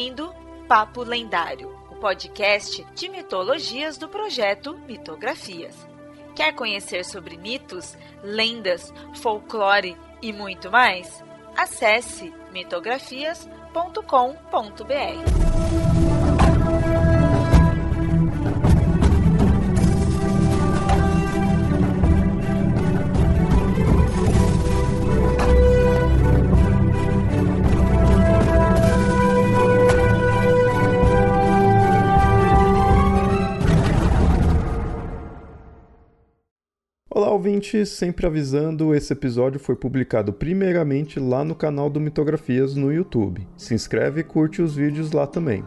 ouvindo Papo Lendário, o podcast de mitologias do projeto Mitografias. Quer conhecer sobre mitos, lendas, folclore e muito mais? Acesse mitografias.com.br. Olá, ouvinte! Sempre avisando, esse episódio foi publicado primeiramente lá no canal do Mitografias no YouTube. Se inscreve e curte os vídeos lá também.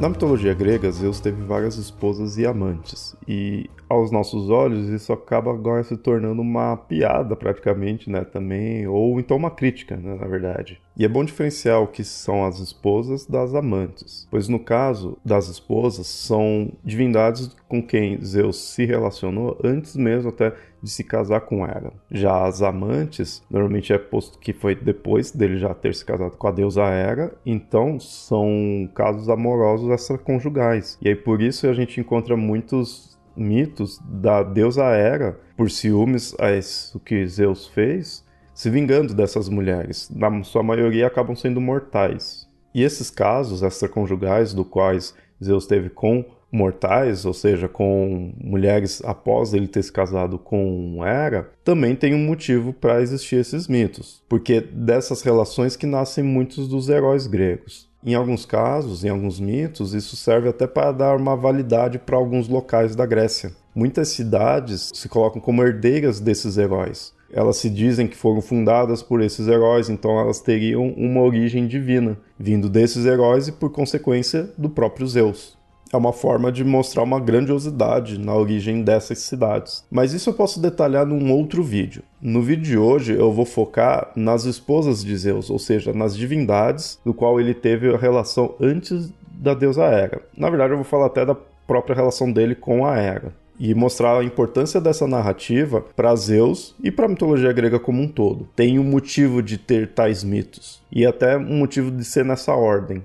Na mitologia grega, Zeus teve várias esposas e amantes, e aos nossos olhos isso acaba agora se tornando uma piada praticamente, né, também, ou então uma crítica, né, na verdade. E é bom diferenciar o que são as esposas das amantes, pois no caso das esposas são divindades com quem Zeus se relacionou antes mesmo até de se casar com ela. Já as amantes, normalmente é posto que foi depois dele já ter se casado com a deusa Hera, então são casos amorosos extraconjugais. E aí por isso a gente encontra muitos mitos da deusa Hera, por ciúmes a isso que Zeus fez, se vingando dessas mulheres. Na sua maioria acabam sendo mortais. E esses casos extraconjugais, do quais Zeus teve com mortais, ou seja, com mulheres após ele ter se casado com Hera, também tem um motivo para existir esses mitos, porque dessas relações que nascem muitos dos heróis gregos. Em alguns casos, em alguns mitos, isso serve até para dar uma validade para alguns locais da Grécia. Muitas cidades se colocam como herdeiras desses heróis. Elas se dizem que foram fundadas por esses heróis, então elas teriam uma origem divina, vindo desses heróis e por consequência do próprio Zeus é uma forma de mostrar uma grandiosidade na origem dessas cidades. Mas isso eu posso detalhar num outro vídeo. No vídeo de hoje eu vou focar nas esposas de Zeus, ou seja, nas divindades do qual ele teve a relação antes da deusa Hera. Na verdade, eu vou falar até da própria relação dele com a Hera e mostrar a importância dessa narrativa para Zeus e para a mitologia grega como um todo. Tem um motivo de ter tais mitos e até um motivo de ser nessa ordem.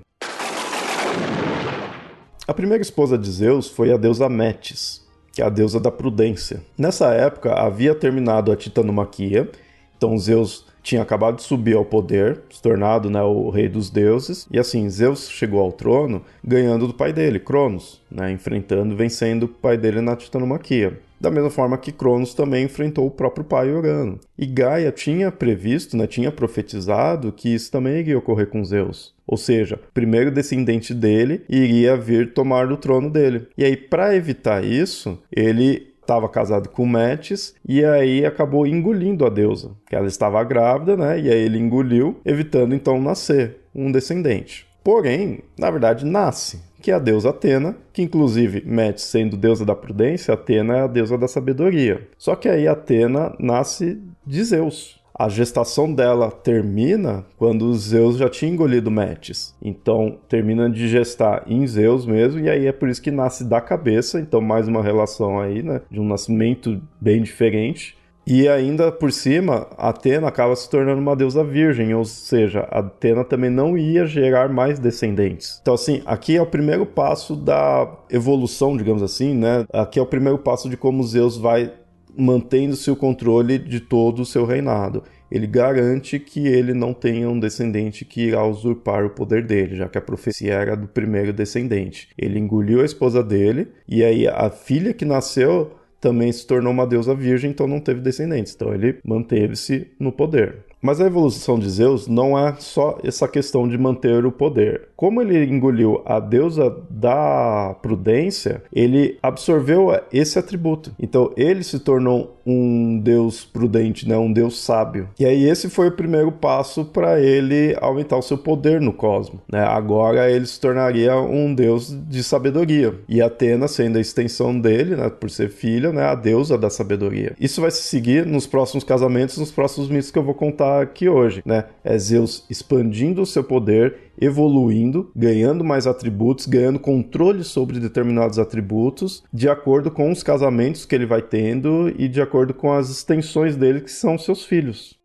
A primeira esposa de Zeus foi a deusa Metis, que é a deusa da prudência. Nessa época havia terminado a titanomaquia, então Zeus tinha acabado de subir ao poder, se tornado né, o rei dos deuses, e assim, Zeus chegou ao trono ganhando do pai dele, Cronos, né, enfrentando, vencendo o pai dele na titanomaquia. Da mesma forma que Cronos também enfrentou o próprio pai Urano. E Gaia tinha previsto, né, tinha profetizado que isso também iria ocorrer com Zeus. Ou seja, o primeiro descendente dele iria vir tomar o trono dele. E aí, para evitar isso, ele estava casado com Metis e aí acabou engolindo a deusa, que ela estava grávida, né? E aí ele engoliu, evitando então nascer um descendente. Porém, na verdade, nasce, que é a deusa Atena, que inclusive Metis sendo deusa da prudência, Atena é a deusa da sabedoria. Só que aí Atena nasce de Zeus, a gestação dela termina quando Zeus já tinha engolido Metis. Então, termina de gestar em Zeus mesmo, e aí é por isso que nasce da cabeça. Então, mais uma relação aí, né? De um nascimento bem diferente. E ainda por cima, Atena acaba se tornando uma deusa virgem, ou seja, Atena também não ia gerar mais descendentes. Então, assim, aqui é o primeiro passo da evolução, digamos assim, né? Aqui é o primeiro passo de como Zeus vai mantendo-se o controle de todo o seu reinado. Ele garante que ele não tenha um descendente que irá usurpar o poder dele, já que a profecia era do primeiro descendente. Ele engoliu a esposa dele, e aí a filha que nasceu também se tornou uma deusa virgem, então não teve descendentes. Então ele manteve-se no poder. Mas a evolução de Zeus não é só essa questão de manter o poder. Como ele engoliu a deusa da prudência, ele absorveu esse atributo. Então ele se tornou um deus prudente, né? um deus sábio. E aí esse foi o primeiro passo para ele aumentar o seu poder no cosmos. Né? Agora ele se tornaria um deus de sabedoria. E Atena, sendo a extensão dele, né? por ser filha, né? a deusa da sabedoria. Isso vai se seguir nos próximos casamentos, nos próximos mitos que eu vou contar aqui hoje, né? É Zeus expandindo o seu poder, evoluindo, ganhando mais atributos, ganhando controle sobre determinados atributos, de acordo com os casamentos que ele vai tendo e de acordo com as extensões dele, que são seus filhos.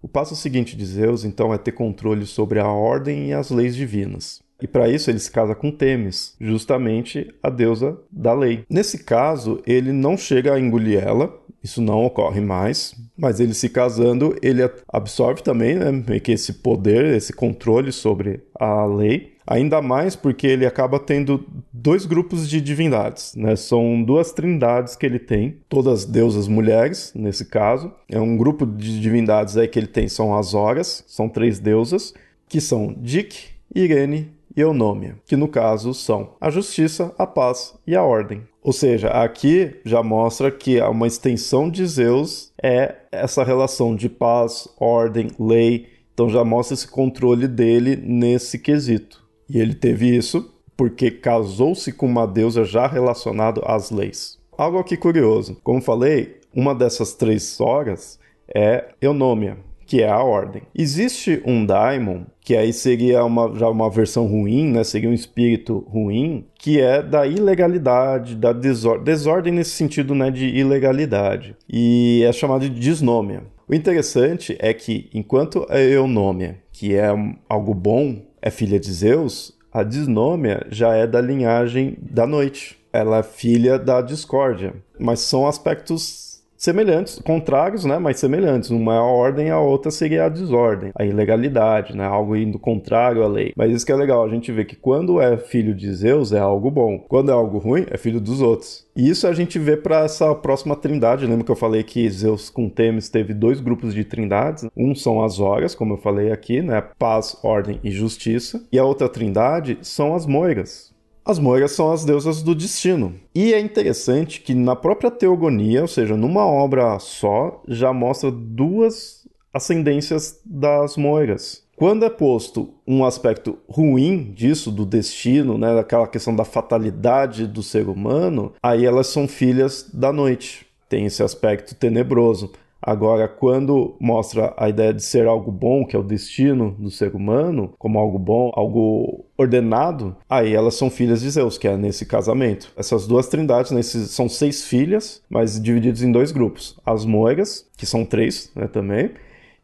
O passo seguinte de Zeus, então, é ter controle sobre a ordem e as leis divinas. E para isso ele se casa com Temis, justamente a deusa da lei. Nesse caso, ele não chega a engolir ela, isso não ocorre mais, mas ele se casando, ele absorve também né, meio que esse poder, esse controle sobre a lei. Ainda mais porque ele acaba tendo dois grupos de divindades, né? São duas trindades que ele tem, todas deusas mulheres, nesse caso. É um grupo de divindades aí que ele tem, são as Horas, são três deusas, que são Dik, Irene e Eunômia, que no caso são a justiça, a paz e a ordem. Ou seja, aqui já mostra que uma extensão de Zeus é essa relação de paz, ordem, lei. Então já mostra esse controle dele nesse quesito. E ele teve isso porque casou-se com uma deusa já relacionada às leis. Algo aqui curioso. Como falei, uma dessas três horas é Eunômia, que é a ordem. Existe um daimon, que aí seria uma, já uma versão ruim, né? seria um espírito ruim, que é da ilegalidade, da desordem, desordem nesse sentido né, de ilegalidade, e é chamado de desnômia. O interessante é que, enquanto a eunômia, que é algo bom, é filha de Zeus, a desnômia já é da linhagem da noite. Ela é filha da discórdia, mas são aspectos semelhantes, contrários, né, mas semelhantes. Uma é a ordem, a outra seria a desordem, a ilegalidade, né, algo indo contrário à lei. Mas isso que é legal, a gente vê que quando é filho de Zeus é algo bom, quando é algo ruim é filho dos outros. E isso a gente vê para essa próxima trindade. Lembra que eu falei que Zeus com Temis teve dois grupos de trindades? Um são as horas, como eu falei aqui, né, paz, ordem e justiça, e a outra trindade são as moiras. As moiras são as deusas do destino. E é interessante que na própria teogonia, ou seja, numa obra só, já mostra duas ascendências das moiras. Quando é posto um aspecto ruim disso, do destino, né, daquela questão da fatalidade do ser humano, aí elas são filhas da noite. Tem esse aspecto tenebroso. Agora, quando mostra a ideia de ser algo bom, que é o destino do ser humano, como algo bom, algo ordenado, aí elas são filhas de Zeus, que é nesse casamento. Essas duas trindades nesses, são seis filhas, mas divididas em dois grupos: as Moiras, que são três né, também,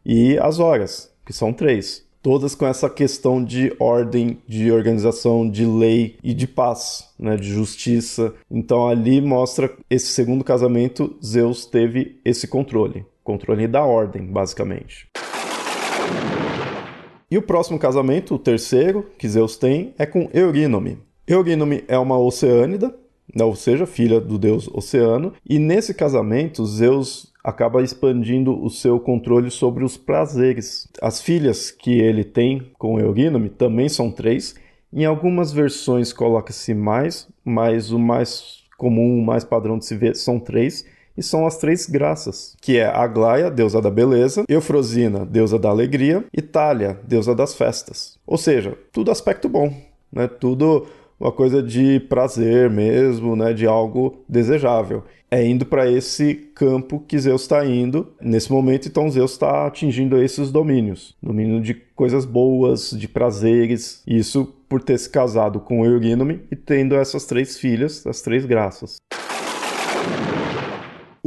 e as Horas, que são três todas com essa questão de ordem, de organização, de lei e de paz, né, de justiça. Então ali mostra esse segundo casamento, Zeus teve esse controle, controle da ordem, basicamente. E o próximo casamento, o terceiro, que Zeus tem, é com Eurínome. Eurínome é uma oceânida, né, ou seja, filha do deus Oceano, e nesse casamento Zeus acaba expandindo o seu controle sobre os prazeres. As filhas que ele tem com Eurínome também são três. Em algumas versões coloca-se mais, mas o mais comum, o mais padrão de se ver são três. E são as três graças, que é Aglaia, deusa da beleza, Eufrosina, deusa da alegria, e Thalia, deusa das festas. Ou seja, tudo aspecto bom, né? Tudo uma coisa de prazer mesmo, né, de algo desejável. É indo para esse campo que Zeus está indo nesse momento, então Zeus está atingindo esses domínios, domínio de coisas boas, de prazeres. Isso por ter se casado com Eurínome e tendo essas três filhas, as três graças.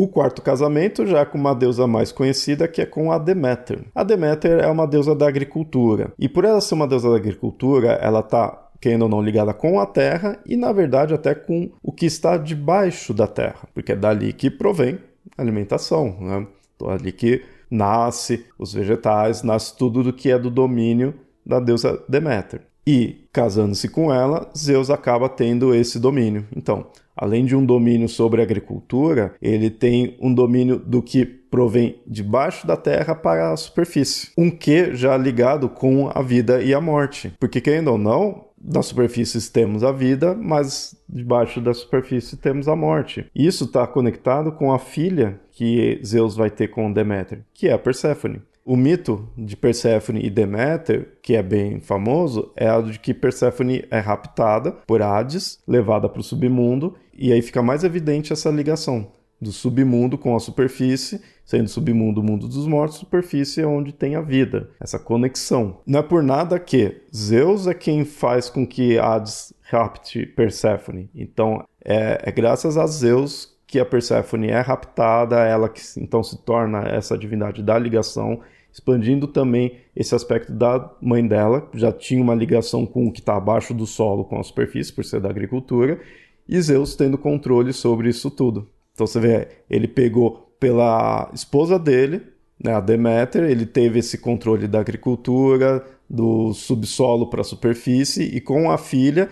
O quarto casamento já é com uma deusa mais conhecida, que é com a Deméter. A Deméter é uma deusa da agricultura. E por ela ser uma deusa da agricultura, ela está querendo ou não, ligada com a terra e, na verdade, até com o que está debaixo da terra, porque é dali que provém a alimentação, né? Então, é ali que nasce os vegetais, nasce tudo do que é do domínio da deusa Deméter. E, casando-se com ela, Zeus acaba tendo esse domínio. Então, além de um domínio sobre a agricultura, ele tem um domínio do que provém debaixo da terra para a superfície. Um que já ligado com a vida e a morte. Porque, querendo ou não, na superfície temos a vida, mas debaixo da superfície temos a morte. Isso está conectado com a filha que Zeus vai ter com Deméter, que é a Perséfone. O mito de Perséfone e Deméter, que é bem famoso, é o de que Perséfone é raptada por Hades, levada para o submundo, e aí fica mais evidente essa ligação do submundo com a superfície, sendo submundo o mundo dos mortos, superfície é onde tem a vida, essa conexão. Não é por nada que Zeus é quem faz com que Hades rapte Perséfone. Então, é, é graças a Zeus que a Perséfone é raptada, ela que então se torna essa divindade da ligação, expandindo também esse aspecto da mãe dela, já tinha uma ligação com o que está abaixo do solo, com a superfície, por ser da agricultura, e Zeus tendo controle sobre isso tudo. Então você vê, ele pegou pela esposa dele, né, a Deméter, ele teve esse controle da agricultura, do subsolo para a superfície, e com a filha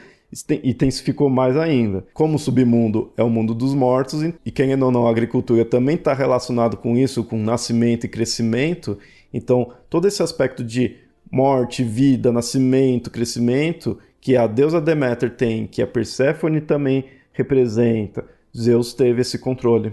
intensificou mais ainda. Como o submundo é o mundo dos mortos, e quem ou não, a agricultura também está relacionado com isso, com nascimento e crescimento, então todo esse aspecto de morte, vida, nascimento, crescimento, que a deusa Deméter tem, que a Perséfone também representa, Zeus teve esse controle.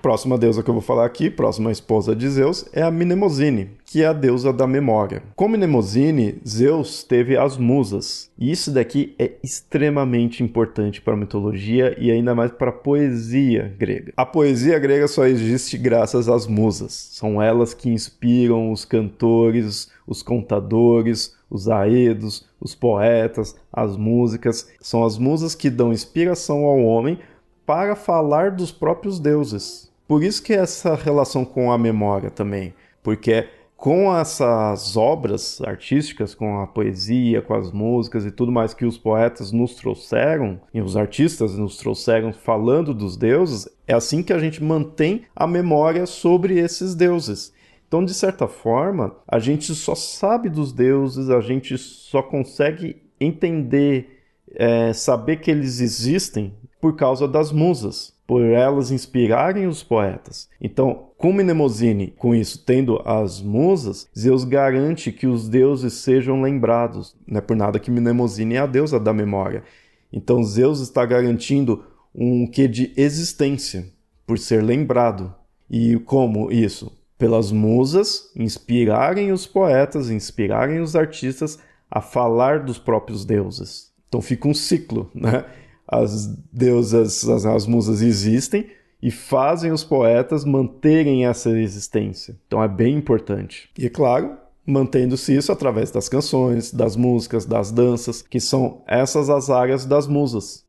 Próxima deusa que eu vou falar aqui, próxima esposa de Zeus, é a Mnemosine, que é a deusa da memória. Com Mnemosine, Zeus teve as musas. E isso daqui é extremamente importante para a mitologia e ainda mais para a poesia grega. A poesia grega só existe graças às musas. São elas que inspiram os cantores, os contadores, os aedos, os poetas, as músicas. São as musas que dão inspiração ao homem para falar dos próprios deuses. Por isso que essa relação com a memória também, porque com essas obras artísticas, com a poesia, com as músicas e tudo mais que os poetas nos trouxeram, e os artistas nos trouxeram falando dos deuses, é assim que a gente mantém a memória sobre esses deuses. Então, de certa forma, a gente só sabe dos deuses, a gente só consegue entender, é, saber que eles existem por causa das musas por elas inspirarem os poetas. Então, com Mnemosine, com isso, tendo as musas, Zeus garante que os deuses sejam lembrados. Não é por nada que Mnemosine é a deusa da memória. Então, Zeus está garantindo um quê de existência, por ser lembrado. E como isso? Pelas musas inspirarem os poetas, inspirarem os artistas a falar dos próprios deuses. Então fica um ciclo, né? as deusas, as, as musas existem e fazem os poetas manterem essa existência. Então é bem importante. E claro, mantendo-se isso através das canções, das músicas, das danças, que são essas as áreas das musas.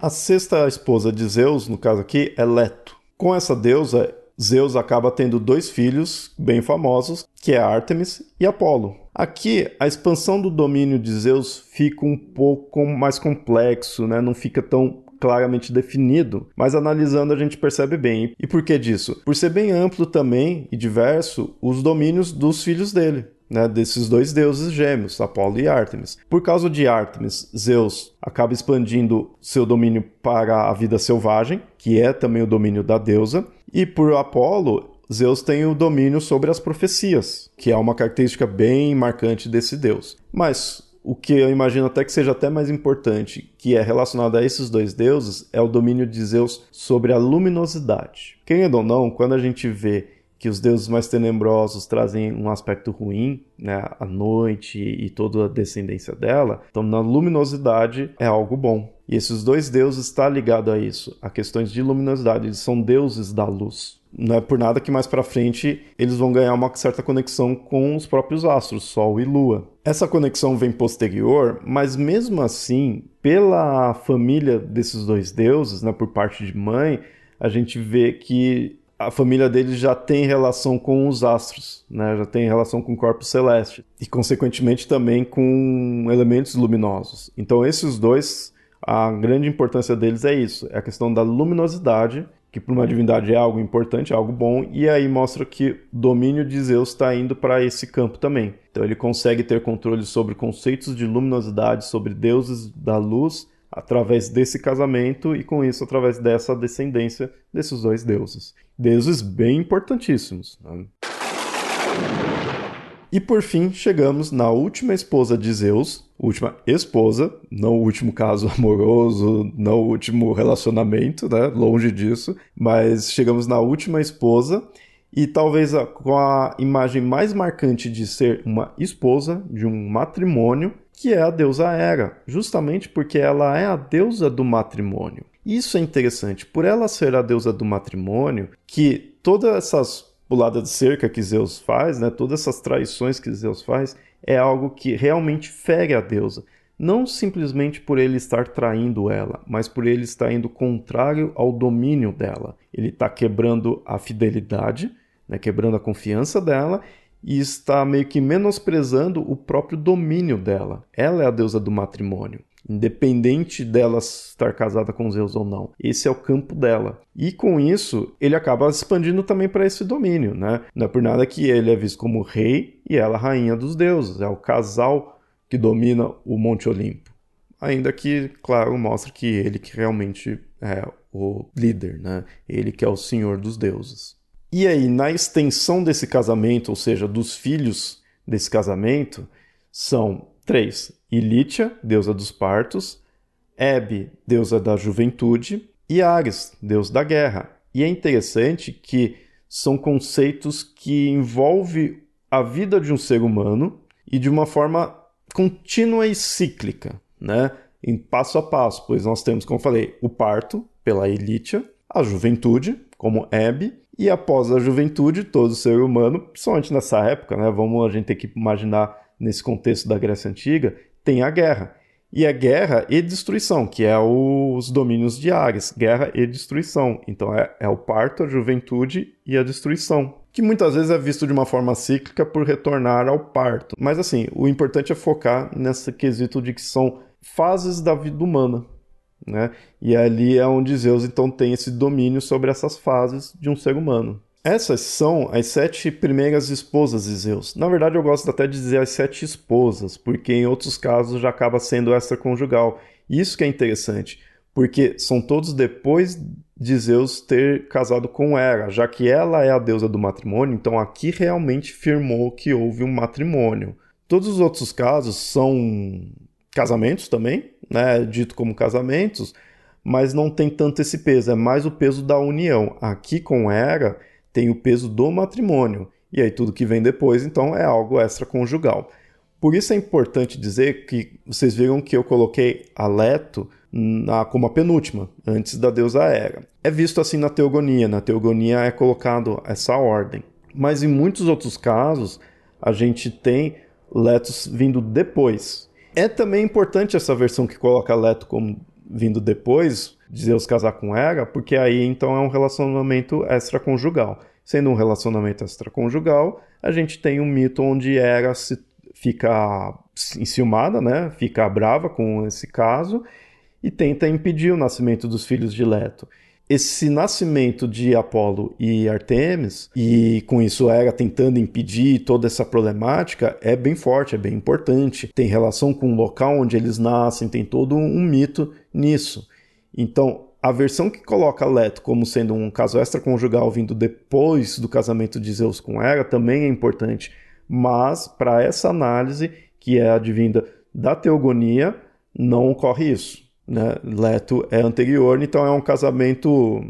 A sexta esposa de Zeus, no caso aqui, é Leto. Com essa deusa, Zeus acaba tendo dois filhos bem famosos, que é Artemis e Apolo. Aqui, a expansão do domínio de Zeus fica um pouco mais complexo, né? não fica tão claramente definido, mas analisando a gente percebe bem. E por que disso? Por ser bem amplo também e diverso os domínios dos filhos dele. Né, desses dois deuses gêmeos, Apolo e Ártemis. Por causa de Ártemis, Zeus acaba expandindo seu domínio para a vida selvagem, que é também o domínio da deusa, e por Apolo, Zeus tem o domínio sobre as profecias, que é uma característica bem marcante desse deus. Mas o que eu imagino até que seja até mais importante, que é relacionado a esses dois deuses, é o domínio de Zeus sobre a luminosidade. Querendo ou não, quando a gente vê que os deuses mais tenebrosos trazem um aspecto ruim, né, a noite e toda a descendência dela, então na luminosidade é algo bom. E esses dois deuses estão tá ligados a isso, a questões de luminosidade, eles são deuses da luz não é por nada que mais para frente eles vão ganhar uma certa conexão com os próprios astros, Sol e Lua. Essa conexão vem posterior, mas mesmo assim, pela família desses dois deuses, né, por parte de mãe, a gente vê que a família deles já tem relação com os astros, né? já tem relação com o corpo celeste e, consequentemente, também com elementos luminosos. Então, esses dois, a grande importância deles é isso: é a questão da luminosidade que para uma divindade é algo importante, é algo bom, e aí mostra que o domínio de Zeus está indo para esse campo também. Então ele consegue ter controle sobre conceitos de luminosidade, sobre deuses da luz, através desse casamento e com isso através dessa descendência desses dois deuses. Deuses bem importantíssimos. Né? E por fim, chegamos na última esposa de Zeus, última esposa, não o último caso amoroso, não o último relacionamento, né? Longe disso, mas chegamos na última esposa e talvez com a imagem mais marcante de ser uma esposa de um matrimônio, que é a deusa Hera, justamente porque ela é a deusa do matrimônio. Isso é interessante, por ela ser a deusa do matrimônio, que todas essas pulada de cerca que Zeus faz, né, todas essas traições que Zeus faz, é algo que realmente fere a deusa. não simplesmente por ele estar traindo ela, mas por ele estar indo contrário ao domínio dela. Ele está quebrando a fidelidade, né, quebrando a confiança dela e está meio que menosprezando o próprio domínio dela. Ela é a deusa do matrimônio independente dela estar casada com Zeus ou não. Esse é o campo dela. E com isso, ele acaba expandindo também para esse domínio, né? Não é por nada que ele é visto como rei e ela rainha dos deuses. É o casal que domina o Monte Olimpo. Ainda que, claro, mostra que ele que realmente é o líder, né? Ele que é o senhor dos deuses. E aí, na extensão desse casamento, ou seja, dos filhos desse casamento, são três: Ilítia, deusa dos partos, Hebe, deusa da juventude, e Ares, deus da guerra. E é interessante que são conceitos que envolvem a vida de um ser humano e de uma forma contínua e cíclica, né? Em passo a passo, pois nós temos, como falei, o parto pela Ilítia, a juventude, como Hebe, e após a juventude, todo ser humano, principalmente nessa época, né? Vamos a gente ter que imaginar nesse contexto da Grécia Antiga, tem a guerra. E a guerra e destruição, que é os domínios de Ares, guerra e destruição. Então é, é o parto, a juventude e a destruição. Que muitas vezes é visto de uma forma cíclica por retornar ao parto. Mas assim, o importante é focar nesse quesito de que são fases da vida humana. Né? E ali é onde Zeus então tem esse domínio sobre essas fases de um ser humano. Essas são as sete primeiras esposas de Zeus. Na verdade, eu gosto até de dizer as sete esposas, porque em outros casos já acaba sendo extraconjugal. Isso que é interessante, porque são todos depois de Zeus ter casado com Hera, já que ela é a deusa do matrimônio, então aqui realmente firmou que houve um matrimônio. Todos os outros casos são casamentos também, né, dito como casamentos, mas não tem tanto esse peso, é mais o peso da união. Aqui com Hera tem o peso do matrimônio. E aí tudo que vem depois, então, é algo extraconjugal. Por isso é importante dizer que vocês viram que eu coloquei a Leto na, como a penúltima, antes da deusa Hera. É visto assim na teogonia. Na teogonia é colocado essa ordem. Mas em muitos outros casos, a gente tem Letos vindo depois. É também importante essa versão que coloca Leto como vindo depois, de Zeus casar com Hera, porque aí então é um relacionamento extraconjugal. Sendo um relacionamento extraconjugal, a gente tem um mito onde Hera se fica enciumada, né? Fica brava com esse caso e tenta impedir o nascimento dos filhos de Leto. Esse nascimento de Apolo e Artemis, e com isso Hera tentando impedir toda essa problemática, é bem forte, é bem importante. Tem relação com o local onde eles nascem, tem todo um mito nisso. Então, a versão que coloca Leto como sendo um caso extraconjugal vindo depois do casamento de Zeus com Hera também é importante, mas para essa análise, que é advinda da teogonia, não ocorre isso. Né? Leto é anterior, então é um casamento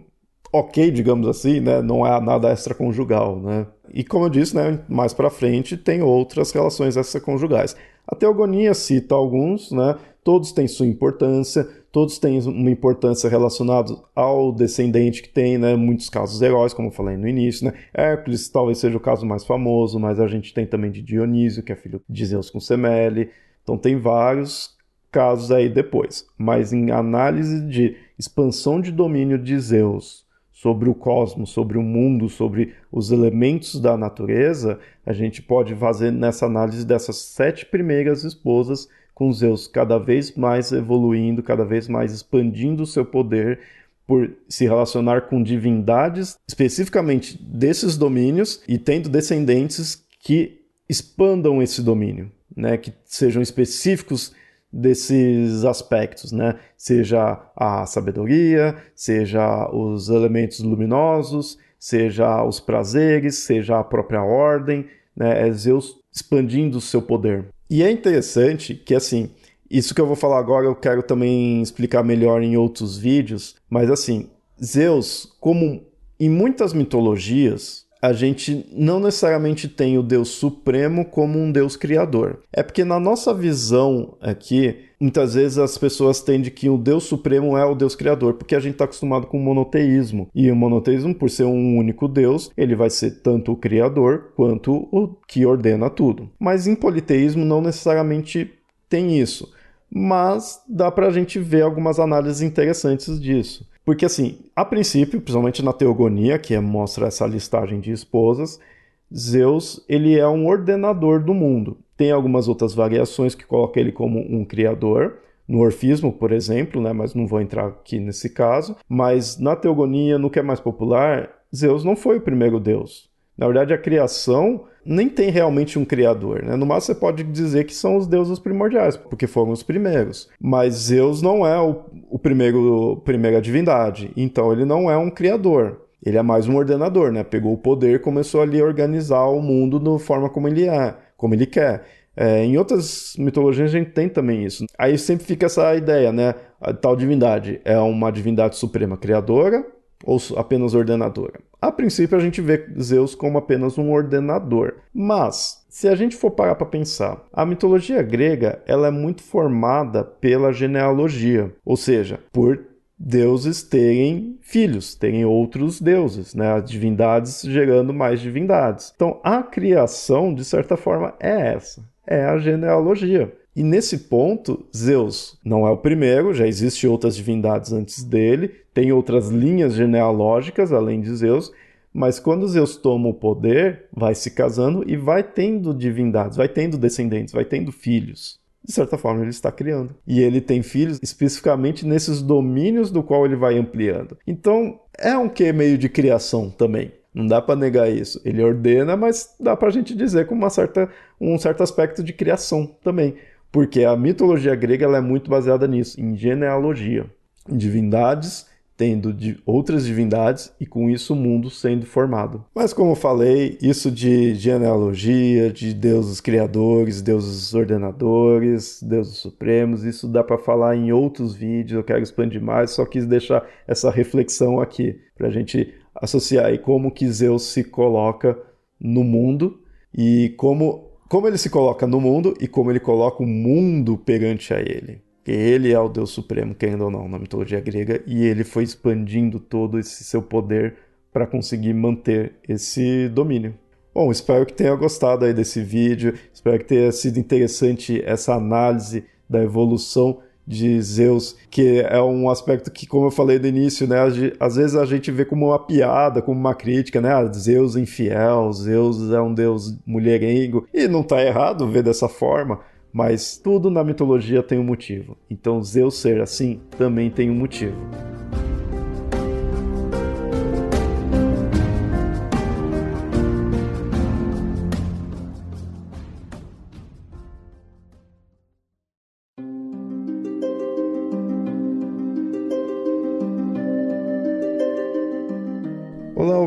ok, digamos assim, né? não é nada extraconjugal. Né? E como eu disse, né, mais para frente tem outras relações extraconjugais. A teogonia cita alguns, né? todos têm sua importância, todos têm uma importância relacionada ao descendente que tem, né? Muitos casos heróis, como eu falei no início, né? Hércules talvez seja o caso mais famoso, mas a gente tem também de Dionísio, que é filho de Zeus com Semele. Então tem vários casos aí depois. Mas em análise de expansão de domínio de Zeus sobre o cosmos, sobre o mundo, sobre os elementos da natureza, a gente pode fazer nessa análise dessas sete primeiras esposas com Zeus cada vez mais evoluindo, cada vez mais expandindo o seu poder por se relacionar com divindades especificamente desses domínios e tendo descendentes que expandam esse domínio, né, que sejam específicos desses aspectos, né? Seja a sabedoria, seja os elementos luminosos, seja os prazeres, seja a própria ordem, né? É Zeus expandindo o seu poder. E é interessante que, assim, isso que eu vou falar agora eu quero também explicar melhor em outros vídeos, mas assim, Zeus, como em muitas mitologias, a gente não necessariamente tem o Deus Supremo como um Deus Criador. É porque na nossa visão aqui, muitas vezes as pessoas tendem que o Deus Supremo é o Deus Criador, porque a gente está acostumado com o monoteísmo. E o monoteísmo, por ser um único Deus, ele vai ser tanto o Criador quanto o que ordena tudo. Mas em politeísmo não necessariamente tem isso. mas dá para a gente ver algumas análises interessantes disso. Porque, assim, a princípio, principalmente na teogonia, que é, mostra essa listagem de esposas, Zeus ele é um ordenador do mundo. Tem algumas outras variações que colocam ele como um criador, no orfismo, por exemplo, né, mas não vou entrar aqui nesse caso. Mas na teogonia, no que é mais popular, Zeus não foi o primeiro deus. Na verdade, a criação nem tem realmente um criador. Né? No máximo, você pode dizer que são os deuses primordiais, porque foram os primeiros. Mas Zeus não é o, o primeiro primeira divindade, então ele não é um criador. Ele é mais um ordenador, né? Pegou o poder começou ali a organizar o mundo da forma como ele é, como ele quer. É, em outras mitologias a gente tem também isso. Aí sempre fica essa ideia, né? A tal divindade é uma divindade suprema criadora ou apenas ordenadora? A princípio a gente vê Zeus como apenas um ordenador, mas se a gente for parar para pensar, a mitologia grega ela é muito formada pela genealogia, ou seja, por deuses terem filhos, terem outros deuses, né? Divindades gerando mais divindades. Então a criação, de certa forma, é essa, é a genealogia. E nesse ponto, Zeus não é o primeiro, já existem outras divindades antes dele, tem outras linhas genealógicas além de Zeus, mas quando Zeus toma o poder, vai se casando e vai tendo divindades, vai tendo descendentes, vai tendo filhos. De certa forma, ele está criando. E ele tem filhos especificamente nesses domínios do qual ele vai ampliando. Então, é um que meio de criação também. Não dá para negar isso. Ele ordena, mas dá para a gente dizer com uma certa, um certo aspecto de criação também. Porque a mitologia grega ela é muito baseada nisso, em genealogia, em divindades tendo de outras divindades e com isso o mundo sendo formado. Mas como falei, isso de genealogia, de deuses criadores, deuses ordenadores, deuses supremos, isso dá para falar em outros vídeos, eu quero expandir mais, só quis deixar essa reflexão aqui para a gente associar aí como que Zeus se coloca no mundo e como como ele se coloca no mundo e como ele coloca o mundo perante a ele. Ele é o Deus Supremo, querendo ou não, na mitologia grega, e ele foi expandindo todo esse seu poder para conseguir manter esse domínio. Bom, espero que tenha gostado aí desse vídeo, espero que tenha sido interessante essa análise da evolução de Zeus, que é um aspecto que, como eu falei no início, né, às vezes a gente vê como uma piada, como uma crítica, né, ah, Zeus infiel, Zeus é um deus mulherengo, e não está errado ver dessa forma, mas tudo na mitologia tem um motivo. Então Zeus ser assim também tem um motivo.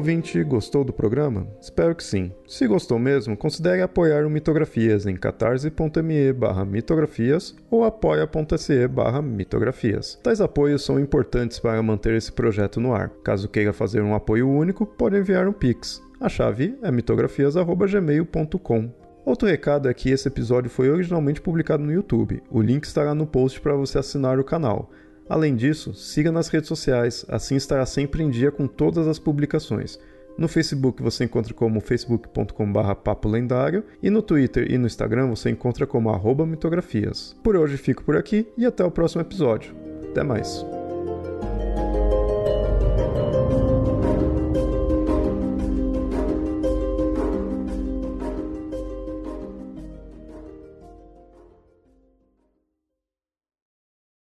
Ouvinte, gostou do programa? Espero que sim. Se gostou mesmo, considere apoiar o Mitografias em catarse.me barra mitografias ou apoia.se barra mitografias. Tais apoios são importantes para manter esse projeto no ar. Caso queira fazer um apoio único, pode enviar um Pix. A chave é mitografias.gmail.com. Outro recado é que esse episódio foi originalmente publicado no YouTube. O link estará no post para você assinar o canal. Além disso, siga nas redes sociais, assim estará sempre em dia com todas as publicações. No Facebook você encontra como facebook.com.br papo lendário e no Twitter e no Instagram você encontra como arroba mitografias. Por hoje fico por aqui e até o próximo episódio. Até mais!